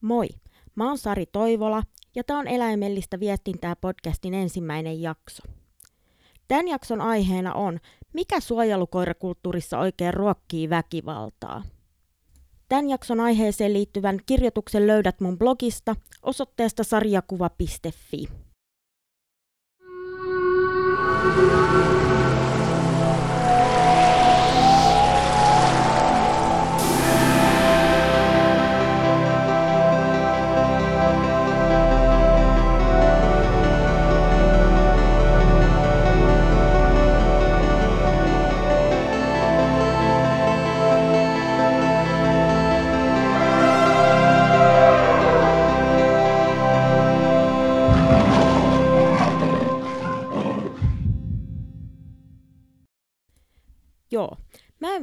Moi, mä oon Sari Toivola ja tää on Eläimellistä viestintää podcastin ensimmäinen jakso. Tämän jakson aiheena on, mikä suojelukoirakulttuurissa oikein ruokkii väkivaltaa. Tämän jakson aiheeseen liittyvän kirjoituksen löydät mun blogista osoitteesta sarjakuva.fi. Joo,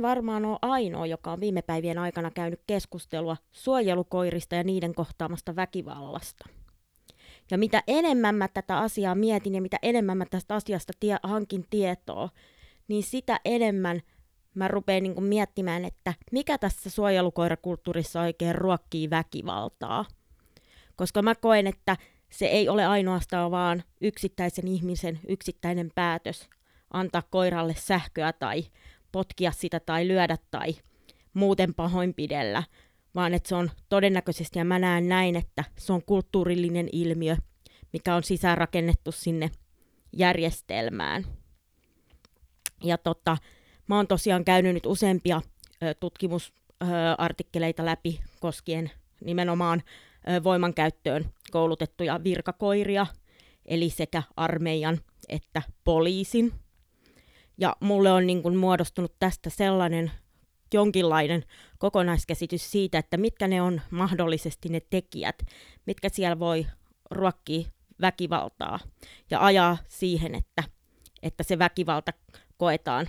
varmaan ole ainoa, joka on viime päivien aikana käynyt keskustelua suojelukoirista ja niiden kohtaamasta väkivallasta. Ja mitä enemmän mä tätä asiaa mietin ja mitä enemmän mä tästä asiasta tie- hankin tietoa, niin sitä enemmän mä rupean niin miettimään, että mikä tässä suojelukoirakulttuurissa oikein ruokkii väkivaltaa. Koska mä koen, että se ei ole ainoastaan vaan yksittäisen ihmisen yksittäinen päätös antaa koiralle sähköä tai potkia sitä tai lyödä tai muuten pahoinpidellä, vaan että se on todennäköisesti, ja mä näen näin, että se on kulttuurillinen ilmiö, mikä on sisäänrakennettu sinne järjestelmään. Ja tota, mä oon tosiaan käynyt nyt useampia ö, tutkimusartikkeleita läpi koskien nimenomaan ö, voimankäyttöön koulutettuja virkakoiria, eli sekä armeijan että poliisin ja mulle on niin kuin muodostunut tästä sellainen jonkinlainen kokonaiskäsitys siitä, että mitkä ne on mahdollisesti ne tekijät, mitkä siellä voi ruokkia väkivaltaa ja ajaa siihen, että, että se väkivalta koetaan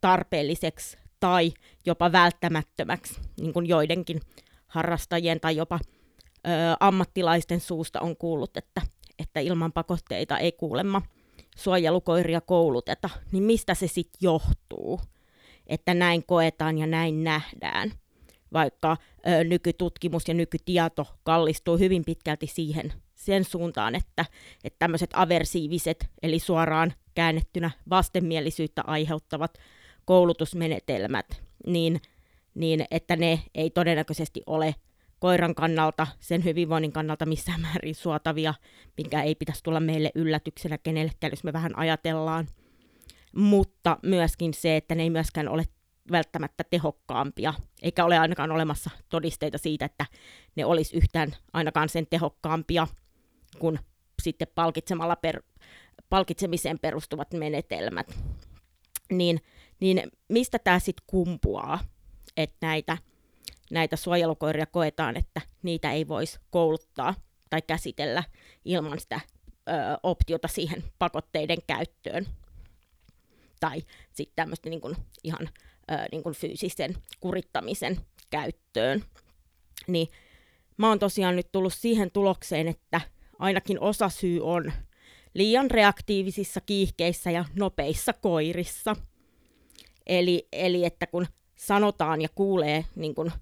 tarpeelliseksi tai jopa välttämättömäksi, niin kuin joidenkin harrastajien tai jopa ö, ammattilaisten suusta on kuullut, että, että ilman pakotteita ei kuulemma suojelukoiria kouluteta, niin mistä se sitten johtuu, että näin koetaan ja näin nähdään, vaikka ö, nykytutkimus ja nykytieto kallistuu hyvin pitkälti siihen sen suuntaan, että, että tämmöiset aversiiviset, eli suoraan käännettynä vastenmielisyyttä aiheuttavat koulutusmenetelmät, niin, niin että ne ei todennäköisesti ole koiran kannalta, sen hyvinvoinnin kannalta missään määrin suotavia, minkä ei pitäisi tulla meille yllätyksenä kenellekään, jos me vähän ajatellaan. Mutta myöskin se, että ne ei myöskään ole välttämättä tehokkaampia, eikä ole ainakaan olemassa todisteita siitä, että ne olisi yhtään ainakaan sen tehokkaampia kuin sitten palkitsemalla per, palkitsemiseen perustuvat menetelmät. Niin, niin mistä tämä sitten kumpuaa, että näitä näitä suojelukoiria koetaan, että niitä ei voisi kouluttaa tai käsitellä ilman sitä ö, optiota siihen pakotteiden käyttöön. Tai sitten tämmöistä niin kuin, ihan ö, niin kuin fyysisen kurittamisen käyttöön. Niin mä oon tosiaan nyt tullut siihen tulokseen, että ainakin osa syy on liian reaktiivisissa kiihkeissä ja nopeissa koirissa. Eli, eli että kun sanotaan ja kuulee niin kun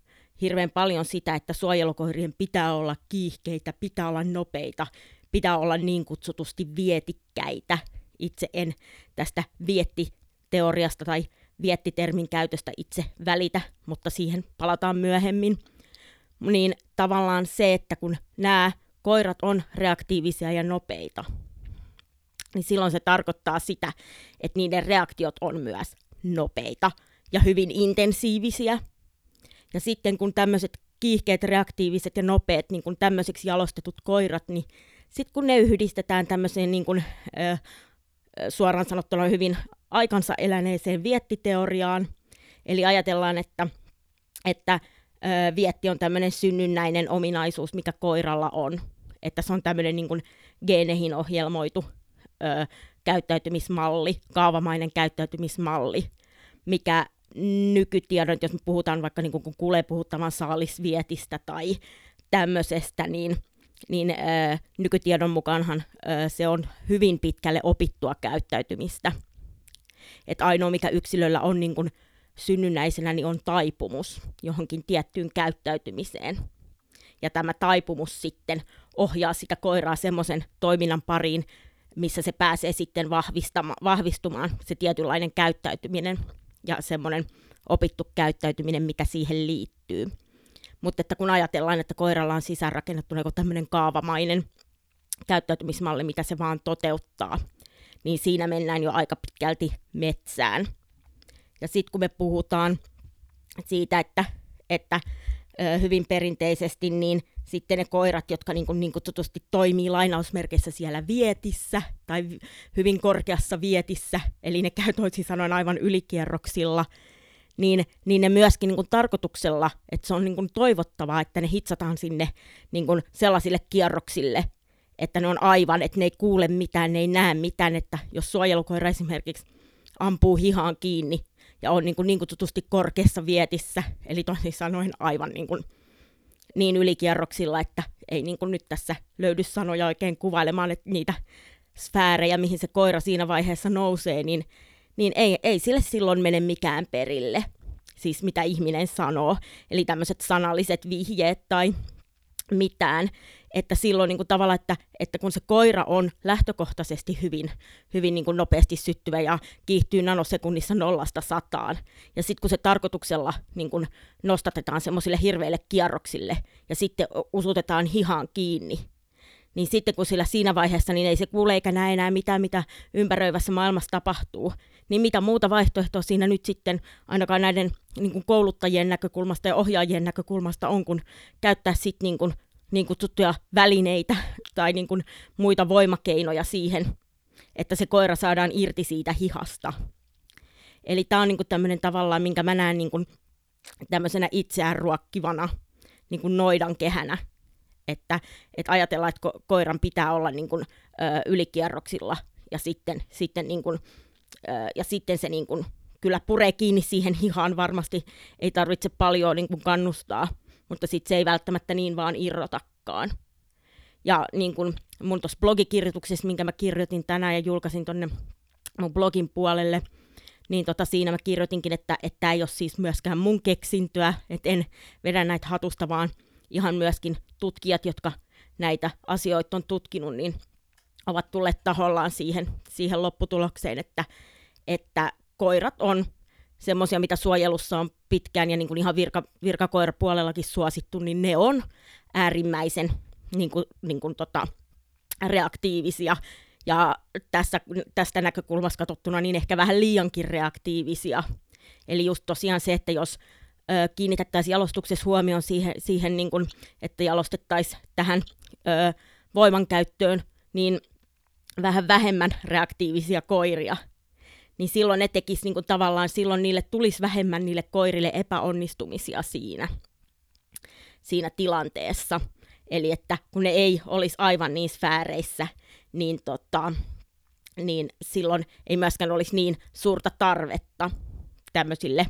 hirveän paljon sitä, että suojelukoirien pitää olla kiihkeitä, pitää olla nopeita, pitää olla niin kutsutusti vietikkäitä. Itse en tästä viettiteoriasta tai viettitermin käytöstä itse välitä, mutta siihen palataan myöhemmin. Niin tavallaan se, että kun nämä koirat on reaktiivisia ja nopeita, niin silloin se tarkoittaa sitä, että niiden reaktiot on myös nopeita ja hyvin intensiivisiä. Ja sitten kun tämmöiset kiihkeät, reaktiiviset ja nopeat niin kun tämmöiseksi jalostetut koirat, niin sitten kun ne yhdistetään tämmöiseen niin kun, ö, suoraan sanottuna hyvin aikansa eläneeseen viettiteoriaan, eli ajatellaan, että, että ö, vietti on tämmöinen synnynnäinen ominaisuus, mikä koiralla on, että se on tämmöinen niin kun geeneihin ohjelmoitu ö, käyttäytymismalli, kaavamainen käyttäytymismalli, mikä nykytiedon, jos me puhutaan vaikka niin kun kuulee puhuttavan saalisvietistä tai tämmöisestä, niin, niin ää, nykytiedon mukaanhan ää, se on hyvin pitkälle opittua käyttäytymistä. Et ainoa, mikä yksilöllä on niin kun synnynnäisenä, niin on taipumus johonkin tiettyyn käyttäytymiseen. ja tämä taipumus sitten ohjaa sitä koiraa semmoisen toiminnan pariin, missä se pääsee sitten vahvistumaan, se tietynlainen käyttäytyminen ja semmoinen opittu käyttäytyminen, mikä siihen liittyy. Mutta että kun ajatellaan, että koiralla on sisäänrakennettu niin tämmöinen kaavamainen käyttäytymismalli, mitä se vaan toteuttaa, niin siinä mennään jo aika pitkälti metsään. Ja sitten kun me puhutaan siitä, että, että hyvin perinteisesti, niin sitten ne koirat, jotka niin, kuin, niin kutsutusti toimii lainausmerkeissä siellä vietissä tai hyvin korkeassa vietissä, eli ne käy toisin sanoen aivan ylikierroksilla, niin, niin ne myöskin niin kuin tarkoituksella, että se on niin kuin toivottavaa, että ne hitsataan sinne niin kuin sellaisille kierroksille, että ne on aivan, että ne ei kuule mitään, ne ei näe mitään, että jos suojelukoira esimerkiksi ampuu hihaan kiinni ja on niin, kuin, niin kutsutusti korkeassa vietissä, eli toisin sanoen aivan niin, kuin, niin ylikierroksilla, että ei niin kuin nyt tässä löydy sanoja oikein kuvailemaan että niitä sfäärejä, mihin se koira siinä vaiheessa nousee, niin, niin ei, ei sille silloin mene mikään perille, siis mitä ihminen sanoo, eli tämmöiset sanalliset vihjeet tai mitään, että silloin niin kuin tavallaan, että, että kun se koira on lähtökohtaisesti hyvin, hyvin niin kuin nopeasti syttyvä ja kiihtyy nanosekunnissa nollasta sataan, ja sitten kun se tarkoituksella niin kuin nostatetaan semmoisille hirveille kierroksille ja sitten usutetaan hihaan kiinni, niin sitten kun sillä siinä vaiheessa niin ei se kuule eikä näe enää mitään, mitä ympäröivässä maailmassa tapahtuu, niin mitä muuta vaihtoehtoa siinä nyt sitten ainakaan näiden niin kuin kouluttajien näkökulmasta ja ohjaajien näkökulmasta on, kun käyttää sitten niin niin kutsuttuja välineitä tai niin kuin muita voimakeinoja siihen, että se koira saadaan irti siitä hihasta. Eli tämä on niin tämmöinen tavallaan, minkä mä näen niin kuin tämmöisenä itseään ruokkivana niin kuin noidan kehänä. Että, että ajatellaan, että ko- koiran pitää olla niin kuin, ö, ylikierroksilla ja sitten, sitten, niin kuin, ö, ja sitten se niin kuin, kyllä puree kiinni siihen hihaan varmasti, ei tarvitse paljon niin kuin kannustaa, mutta sitten se ei välttämättä niin vaan irrotakaan. Ja niin kuin mun tuossa blogikirjoituksessa, minkä mä kirjoitin tänään ja julkaisin tonne mun blogin puolelle, niin tota, siinä mä kirjoitinkin, että tämä ei ole siis myöskään mun keksintöä, että en vedä näitä hatusta, vaan ihan myöskin tutkijat, jotka näitä asioita on tutkinut, niin ovat tulleet tahollaan siihen, siihen lopputulokseen, että, että koirat on semmoisia, mitä suojelussa on pitkään ja niin kuin ihan virka, virkakoirapuolellakin suosittu, niin ne on äärimmäisen niin kuin, niin kuin tota, reaktiivisia ja tässä, tästä näkökulmasta katsottuna niin ehkä vähän liiankin reaktiivisia. Eli just tosiaan se, että jos ö, kiinnitettäisiin jalostuksessa huomioon siihen, siihen niin kuin, että jalostettaisiin tähän ö, voimankäyttöön, niin vähän vähemmän reaktiivisia koiria – niin silloin ne tekis niin kuin tavallaan, silloin niille tulisi vähemmän niille koirille epäonnistumisia siinä, siinä tilanteessa. Eli että kun ne ei olisi aivan niin sfääreissä, niin, tota, niin silloin ei myöskään olisi niin suurta tarvetta tämmöisille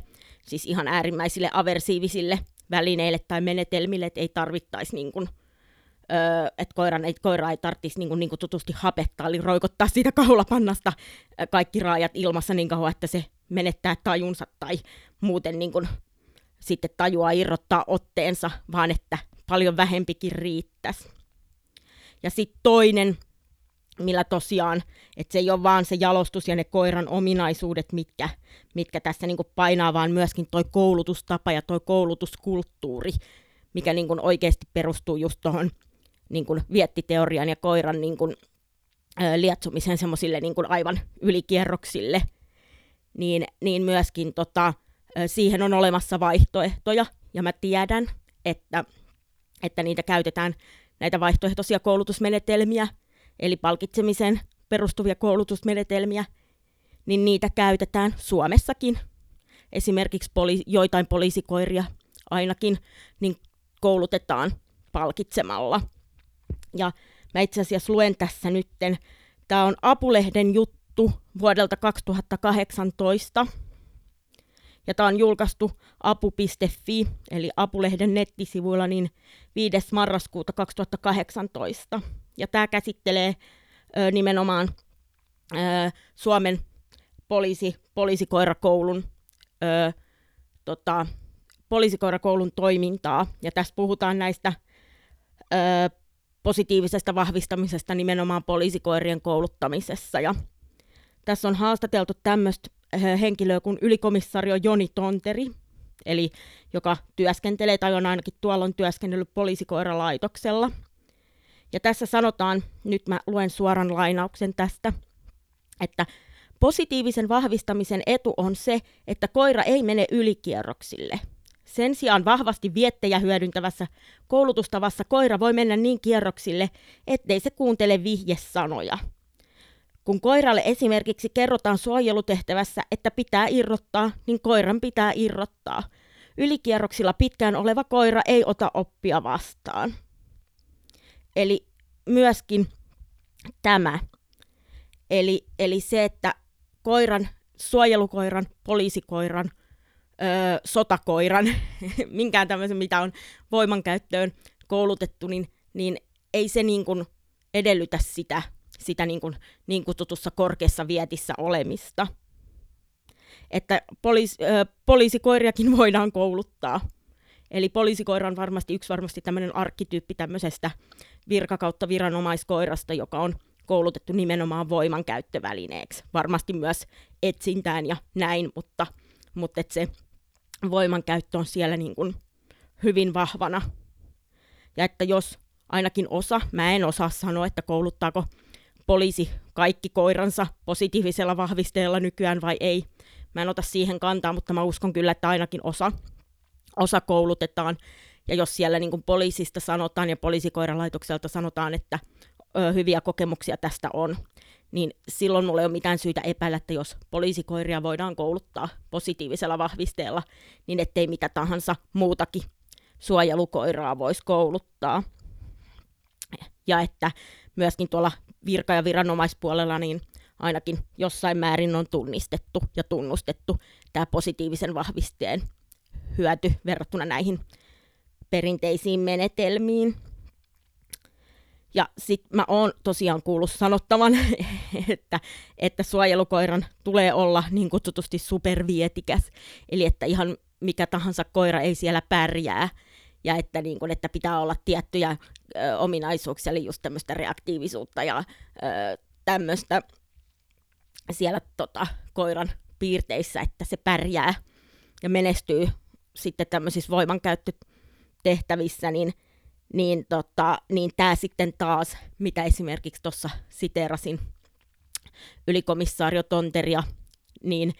siis ihan äärimmäisille aversiivisille välineille tai menetelmille, että ei tarvittaisi niin kuin, öö, että koiran ei, koira ei tarvitsisi niin kuin, niin kuin tutusti hapettaa, eli roikottaa siitä kaulapannasta kaikki raajat ilmassa niin kauan, että se menettää tajunsa tai muuten niin kuin, sitten tajua irrottaa otteensa, vaan että paljon vähempikin riittäisi. Ja sitten toinen, millä tosiaan, että se ei ole vaan se jalostus ja ne koiran ominaisuudet, mitkä, mitkä tässä niin painaa, vaan myöskin toi koulutustapa ja toi koulutuskulttuuri, mikä niin oikeasti perustuu just tuohon niin kuin viettiteorian ja koiran niin kuin, lietsumisen semmoisille niin aivan ylikierroksille, niin, niin myöskin tota, siihen on olemassa vaihtoehtoja, ja mä tiedän, että, että niitä käytetään, näitä vaihtoehtoisia koulutusmenetelmiä, eli palkitsemiseen perustuvia koulutusmenetelmiä, niin niitä käytetään Suomessakin. Esimerkiksi poli- joitain poliisikoiria ainakin niin koulutetaan palkitsemalla. Ja mä itse asiassa luen tässä nytten. Tämä on Apulehden juttu vuodelta 2018. Ja tämä on julkaistu apu.fi, eli Apulehden nettisivuilla, niin 5. marraskuuta 2018. Ja tämä käsittelee ö, nimenomaan ö, Suomen poliisi, poliisikoirakoulun, ö, tota, poliisikoirakoulun toimintaa. Ja tässä puhutaan näistä ö, positiivisesta vahvistamisesta nimenomaan poliisikoirien kouluttamisessa. Ja tässä on haastateltu tämmöistä henkilöä kuin ylikomissario Joni Tonteri, eli joka työskentelee tai on ainakin tuolla on työskennellyt poliisikoiralaitoksella. Ja tässä sanotaan, nyt mä luen suoran lainauksen tästä, että positiivisen vahvistamisen etu on se, että koira ei mene ylikierroksille. Sen sijaan vahvasti viettejä hyödyntävässä koulutustavassa koira voi mennä niin kierroksille, ettei se kuuntele vihjesanoja. Kun koiralle esimerkiksi kerrotaan suojelutehtävässä, että pitää irrottaa, niin koiran pitää irrottaa. Ylikierroksilla pitkään oleva koira ei ota oppia vastaan. Eli myöskin tämä. Eli, eli se, että koiran, suojelukoiran, poliisikoiran, öö, sotakoiran, minkään tämmöisen, mitä on voimankäyttöön koulutettu, niin, niin ei se niin kuin edellytä sitä, sitä niin, kuin, niin kutsutussa korkeassa vietissä olemista. Että poliis, ö, poliisikoiriakin voidaan kouluttaa. Eli poliisikoira on varmasti yksi varmasti tämmöinen arkkityyppi tämmöisestä virkakautta viranomaiskoirasta, joka on koulutettu nimenomaan voimankäyttövälineeksi. Varmasti myös etsintään ja näin, mutta, mutta et se voimankäyttö on siellä niin kuin hyvin vahvana. Ja että jos ainakin osa, mä en osaa sanoa, että kouluttaako poliisi kaikki koiransa positiivisella vahvisteella nykyään vai ei. Mä en ota siihen kantaa, mutta mä uskon kyllä, että ainakin osa, osa koulutetaan. Ja jos siellä niin kuin poliisista sanotaan ja poliisikoiralaitokselta sanotaan, että ö, hyviä kokemuksia tästä on, niin silloin mulla ei ole mitään syytä epäillä, että jos poliisikoiria voidaan kouluttaa positiivisella vahvisteella, niin ettei mitä tahansa muutakin suojelukoiraa voisi kouluttaa. Ja että myöskin tuolla virka- ja viranomaispuolella niin ainakin jossain määrin on tunnistettu ja tunnustettu tämä positiivisen vahvisteen hyöty verrattuna näihin perinteisiin menetelmiin. Ja sitten mä oon tosiaan kuullut sanottavan, että, että suojelukoiran tulee olla niin kutsutusti supervietikäs, eli että ihan mikä tahansa koira ei siellä pärjää, ja että, niin kun, että pitää olla tiettyjä ö, ominaisuuksia, eli just tämmöistä reaktiivisuutta ja tämmöistä siellä tota, koiran piirteissä, että se pärjää ja menestyy sitten tämmöisissä voimankäyttötehtävissä, niin niin, tota, niin tämä sitten taas, mitä esimerkiksi tuossa siterasin ylikomissaario Tonteria, niin,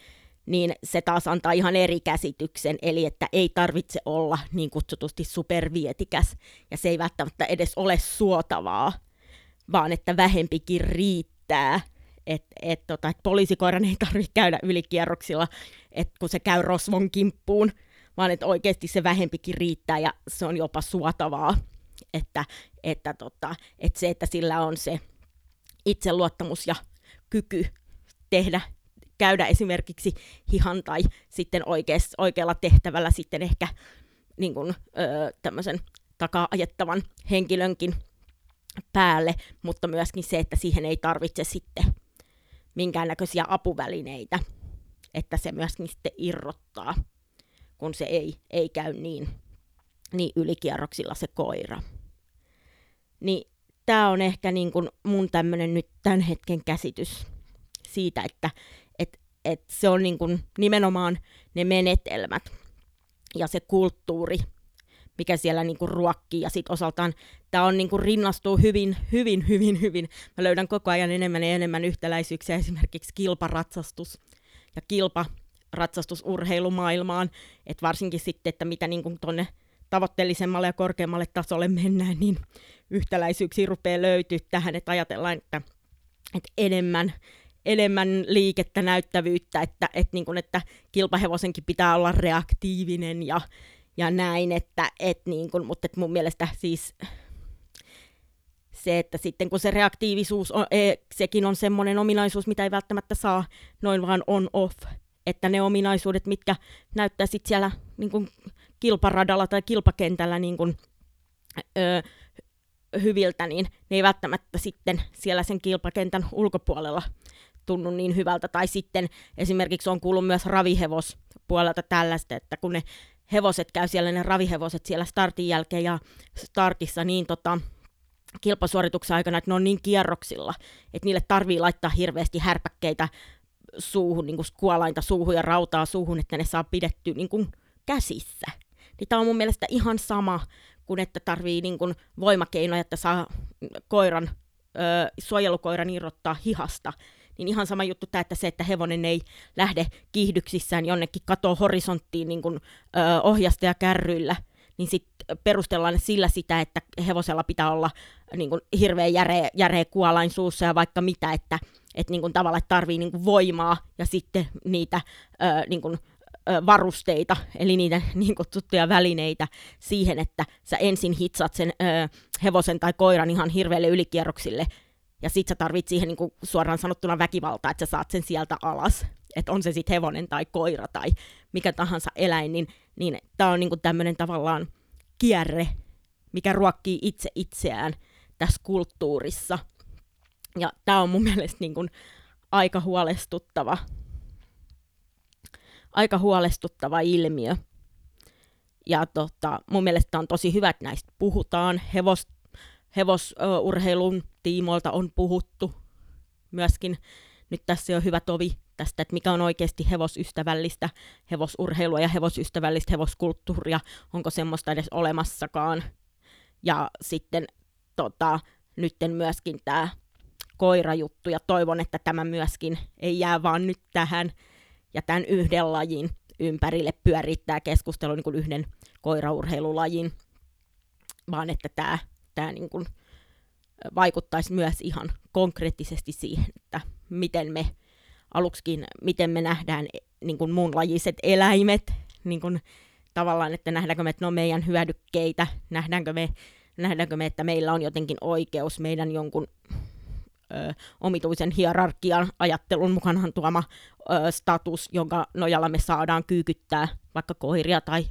niin se taas antaa ihan eri käsityksen, eli että ei tarvitse olla niin kutsutusti supervietikäs, ja se ei välttämättä edes ole suotavaa, vaan että vähempikin riittää, että et, tota, et poliisikoiran ei tarvitse käydä ylikierroksilla, että kun se käy rosvon kimppuun, vaan että oikeasti se vähempikin riittää ja se on jopa suotavaa että, että, tota, että se, että sillä on se itseluottamus ja kyky tehdä, käydä esimerkiksi hihan tai sitten oikeas, oikealla tehtävällä sitten ehkä niin kuin, öö, tämmöisen takaa ajettavan henkilönkin päälle, mutta myöskin se, että siihen ei tarvitse sitten minkäännäköisiä apuvälineitä, että se myöskin sitten irrottaa, kun se ei, ei käy niin, niin ylikierroksilla se koira. Niin tämä on ehkä niin kuin mun tämmöinen nyt tämän hetken käsitys siitä, että et, et se on niin kuin nimenomaan ne menetelmät ja se kulttuuri, mikä siellä niin kuin ruokkii. Ja sitten osaltaan tämä on niin kuin rinnastuu hyvin, hyvin, hyvin, hyvin. Mä löydän koko ajan enemmän ja enemmän yhtäläisyyksiä esimerkiksi kilparatsastus ja kilpa ratsastusurheilumaailmaan, että varsinkin sitten, että mitä niin kuin tonne tavoitteellisemmalle ja korkeammalle tasolle mennään, niin yhtäläisyyksiä rupeaa löytyä tähän, että ajatellaan, että, että enemmän, enemmän liikettä, näyttävyyttä, että, että, niin kuin, että kilpahevosenkin pitää olla reaktiivinen ja, ja näin, että, että niin kuin, mutta että mun mielestä siis se, että sitten kun se reaktiivisuus, on, e, sekin on semmoinen ominaisuus, mitä ei välttämättä saa noin vaan on-off, että ne ominaisuudet, mitkä näyttää sitten siellä niin kuin kilparadalla tai kilpakentällä niin kuin, ö, hyviltä, niin ne ei välttämättä sitten siellä sen kilpakentän ulkopuolella tunnu niin hyvältä. Tai sitten esimerkiksi on kuullut myös ravihevos puolelta tällaista, että kun ne hevoset käy siellä, ne ravihevoset siellä startin jälkeen ja startissa niin tota, kilpasuorituksen aikana, että ne on niin kierroksilla, että niille tarvii laittaa hirveästi härpäkkeitä suuhun, niin kuin kuolainta suuhun ja rautaa suuhun, että ne saa pidettyä niin kuin käsissä. Niin tämä on mun mielestä ihan sama kuin että tarvii niin kuin voimakeinoja, että saa koiran, ö, suojelukoiran irrottaa hihasta. Niin ihan sama juttu tämä, että se, että hevonen ei lähde kiihdyksissään jonnekin katoa horisonttiin niin kuin, ö, ohjasta ja kärryillä, niin sitten perustellaan sillä sitä, että hevosella pitää olla niin kuin, hirveän järeä, järeä kuolain suussa ja vaikka mitä, että et, niin kuin, tavallaan tarvii niin kuin, voimaa ja sitten niitä ö, niin kuin, varusteita, eli niitä niin kutsuttuja välineitä siihen, että sä ensin hitsat sen ö, hevosen tai koiran ihan hirveälle ylikierroksille, ja sit sä tarvit siihen niin suoraan sanottuna väkivaltaa, että sä saat sen sieltä alas. Että on se sitten hevonen tai koira tai mikä tahansa eläin, niin, niin tämä on niin tämmöinen tavallaan kierre, mikä ruokkii itse itseään tässä kulttuurissa. Ja tämä on mun mielestä niin kuin aika huolestuttava aika huolestuttava ilmiö. Ja tota, mun mielestä on tosi hyvä, että näistä puhutaan. Hevos, hevosurheilun tiimoilta on puhuttu myöskin. Nyt tässä on hyvä tovi tästä, että mikä on oikeasti hevosystävällistä hevosurheilua ja hevosystävällistä hevoskulttuuria, onko semmoista edes olemassakaan. Ja sitten tota, nytten myöskin tämä koirajuttu, ja toivon, että tämä myöskin ei jää vaan nyt tähän, ja tämän yhden lajin ympärille pyörittää keskustelu niin kuin yhden koiraurheilulajin, vaan että tämä, tämä niin kuin vaikuttaisi myös ihan konkreettisesti siihen, että miten me aluksikin, miten me nähdään e, niin kuin muunlajiset eläimet, niin kuin tavallaan, että nähdäänkö me, että ne on meidän hyödykkeitä, nähdäänkö me, nähdäänkö me, että meillä on jotenkin oikeus meidän jonkun ö, omituisen hierarkian ajattelun mukanaan tuoma ö, status, jonka nojalla me saadaan kyykyttää vaikka koiria tai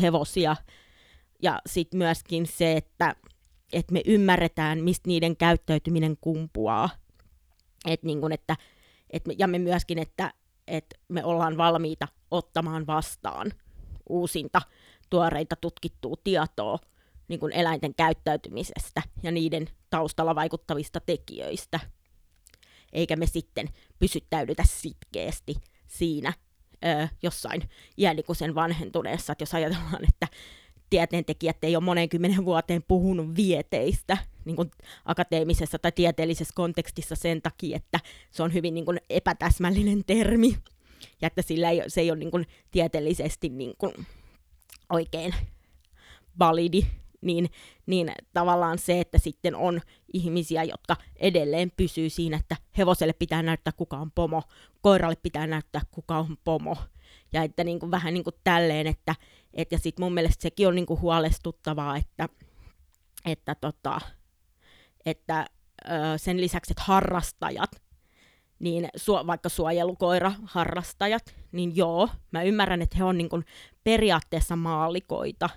hevosia. Ja sitten myöskin se, että, että me ymmärretään, mistä niiden käyttäytyminen kumpuaa. Et niin kun, että, et me, ja me myöskin, että, että me ollaan valmiita ottamaan vastaan uusinta, tuoreita tutkittua tietoa niin kuin eläinten käyttäytymisestä ja niiden taustalla vaikuttavista tekijöistä. Eikä me sitten pysyttäydytä sitkeästi siinä ö, jossain iänikuisen vanhentuneessa, että jos ajatellaan, että tieteentekijät ei ole monen kymmenen vuoteen puhunut vieteistä niin kuin akateemisessa tai tieteellisessä kontekstissa sen takia, että se on hyvin niin kuin epätäsmällinen termi ja että sillä ei, se ei ole niin kuin tieteellisesti niin kuin oikein validi niin, niin tavallaan se, että sitten on ihmisiä, jotka edelleen pysyy siinä, että hevoselle pitää näyttää kuka on pomo, koiralle pitää näyttää kuka on pomo. Ja että niin kuin, vähän niin kuin tälleen, että et, ja sitten mun mielestä sekin on niin kuin huolestuttavaa, että, että, tota, että ö, sen lisäksi, että harrastajat, niin su- vaikka suojelukoira harrastajat, niin joo, mä ymmärrän, että he on niin kuin periaatteessa maalikoita,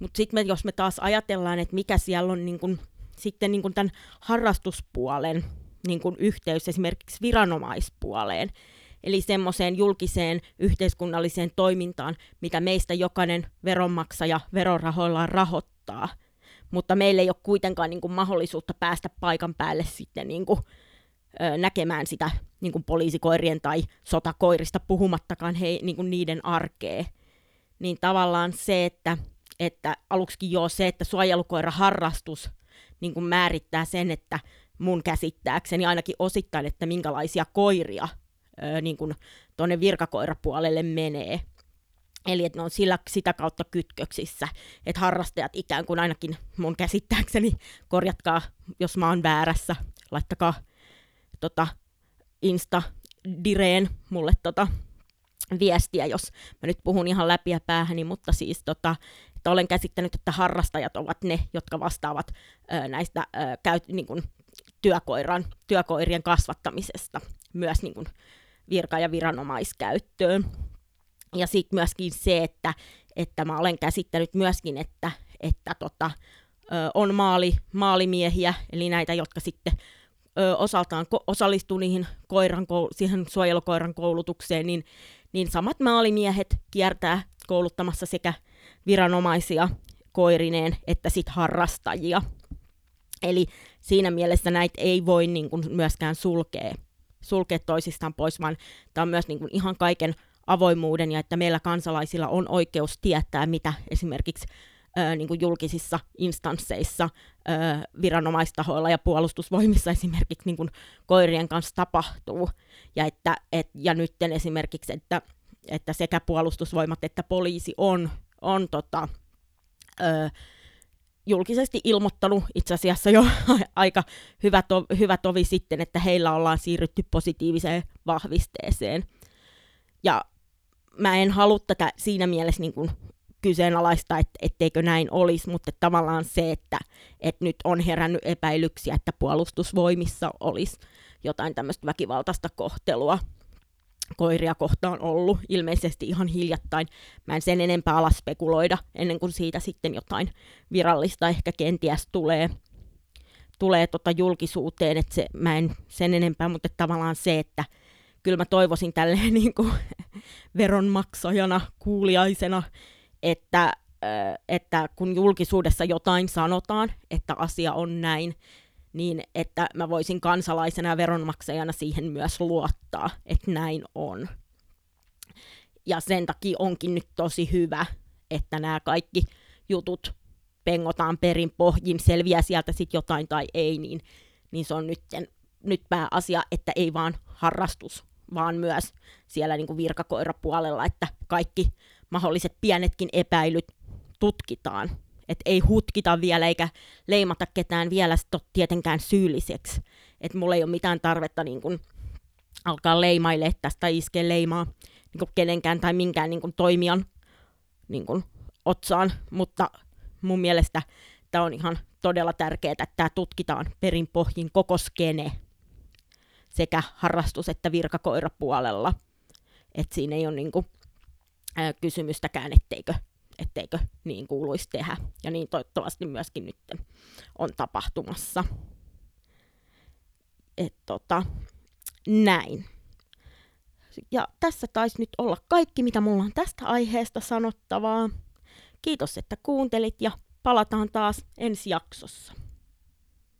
mutta sitten jos me taas ajatellaan, että mikä siellä on niin kun, sitten niin kun tämän harrastuspuolen niin kun yhteys esimerkiksi viranomaispuoleen, eli semmoiseen julkiseen yhteiskunnalliseen toimintaan, mitä meistä jokainen veronmaksaja verorahoillaan rahoittaa, mutta meillä ei ole kuitenkaan niin kuin, mahdollisuutta päästä paikan päälle sitten niin kuin, ö, näkemään sitä niin kuin poliisikoirien tai sotakoirista puhumattakaan he, niin kuin niiden arkea. Niin tavallaan se, että että aluksi jo se, että suojelukoiraharrastus niin kuin määrittää sen, että mun käsittääkseni ainakin osittain, että minkälaisia koiria öö, niin kuin tuonne virkakoirapuolelle menee. Eli että ne on sillä, sitä kautta kytköksissä, että harrastajat ikään kuin ainakin mun käsittääkseni, korjatkaa jos mä oon väärässä, laittakaa tota, Insta direen mulle tota, viestiä, jos mä nyt puhun ihan läpi ja päähäni, mutta siis tota, että olen käsittänyt, että harrastajat ovat ne, jotka vastaavat ö, näistä ö, käy, niin kuin, työkoiran, työkoirien kasvattamisesta myös niin kuin, virka- ja viranomaiskäyttöön. Ja sitten myöskin se, että, että mä olen käsittänyt myöskin, että, että tota, ö, on maali, maalimiehiä, eli näitä, jotka sitten osaltaan ko- osallistuu niihin koiran, siihen suojelukoiran koulutukseen, niin niin samat maalimiehet kiertää kouluttamassa sekä viranomaisia koirineen että sit harrastajia. Eli siinä mielessä näitä ei voi niin kuin myöskään sulkea, sulkea toisistaan pois, vaan tämä on myös niin kuin ihan kaiken avoimuuden ja että meillä kansalaisilla on oikeus tietää, mitä esimerkiksi ö, niin kuin julkisissa instansseissa, ö, viranomaistahoilla ja puolustusvoimissa esimerkiksi niin kuin koirien kanssa tapahtuu. Ja, että, et, ja nyt esimerkiksi, että, että sekä puolustusvoimat että poliisi on, on tota, ö, julkisesti ilmoittanut itse asiassa jo aika hyvä, to, hyvä tovi sitten, että heillä ollaan siirrytty positiiviseen vahvisteeseen. Ja mä en halua tätä siinä mielessä niin kuin kyseenalaista, et, etteikö näin olisi, mutta tavallaan se, että et nyt on herännyt epäilyksiä, että puolustusvoimissa olisi jotain tämmöistä väkivaltaista kohtelua koiria kohtaan ollut ilmeisesti ihan hiljattain. Mä en sen enempää ala spekuloida ennen kuin siitä sitten jotain virallista ehkä kenties tulee, tulee tota julkisuuteen, että se, mä en sen enempää, mutta tavallaan se, että kyllä mä toivoisin tälleen niin kuin veronmaksajana, kuuliaisena, että, että kun julkisuudessa jotain sanotaan, että asia on näin, niin että mä voisin kansalaisena ja veronmaksajana siihen myös luottaa, että näin on. Ja sen takia onkin nyt tosi hyvä, että nämä kaikki jutut pengotaan perin pohjin, selviää sieltä sitten jotain tai ei, niin, niin se on nyt, nyt pääasia, että ei vaan harrastus, vaan myös siellä niin kuin virkakoirapuolella, että kaikki mahdolliset pienetkin epäilyt tutkitaan että ei hutkita vielä eikä leimata ketään vielä tietenkään syylliseksi. Että mulla ei ole mitään tarvetta niin kun, alkaa leimaille tästä iskeä leimaa niin kun kenenkään tai minkään niin kun, toimijan niin kun, otsaan, mutta mun mielestä tämä on ihan todella tärkeää, että tämä tutkitaan perin pohjin koko skene sekä harrastus- että virkakoirapuolella. Että siinä ei ole niin kun, ää, kysymystäkään, etteikö etteikö niin kuuluisi tehdä. Ja niin toivottavasti myöskin nyt on tapahtumassa. Et tota, näin. Ja tässä taisi nyt olla kaikki, mitä mulla on tästä aiheesta sanottavaa. Kiitos, että kuuntelit ja palataan taas ensi jaksossa.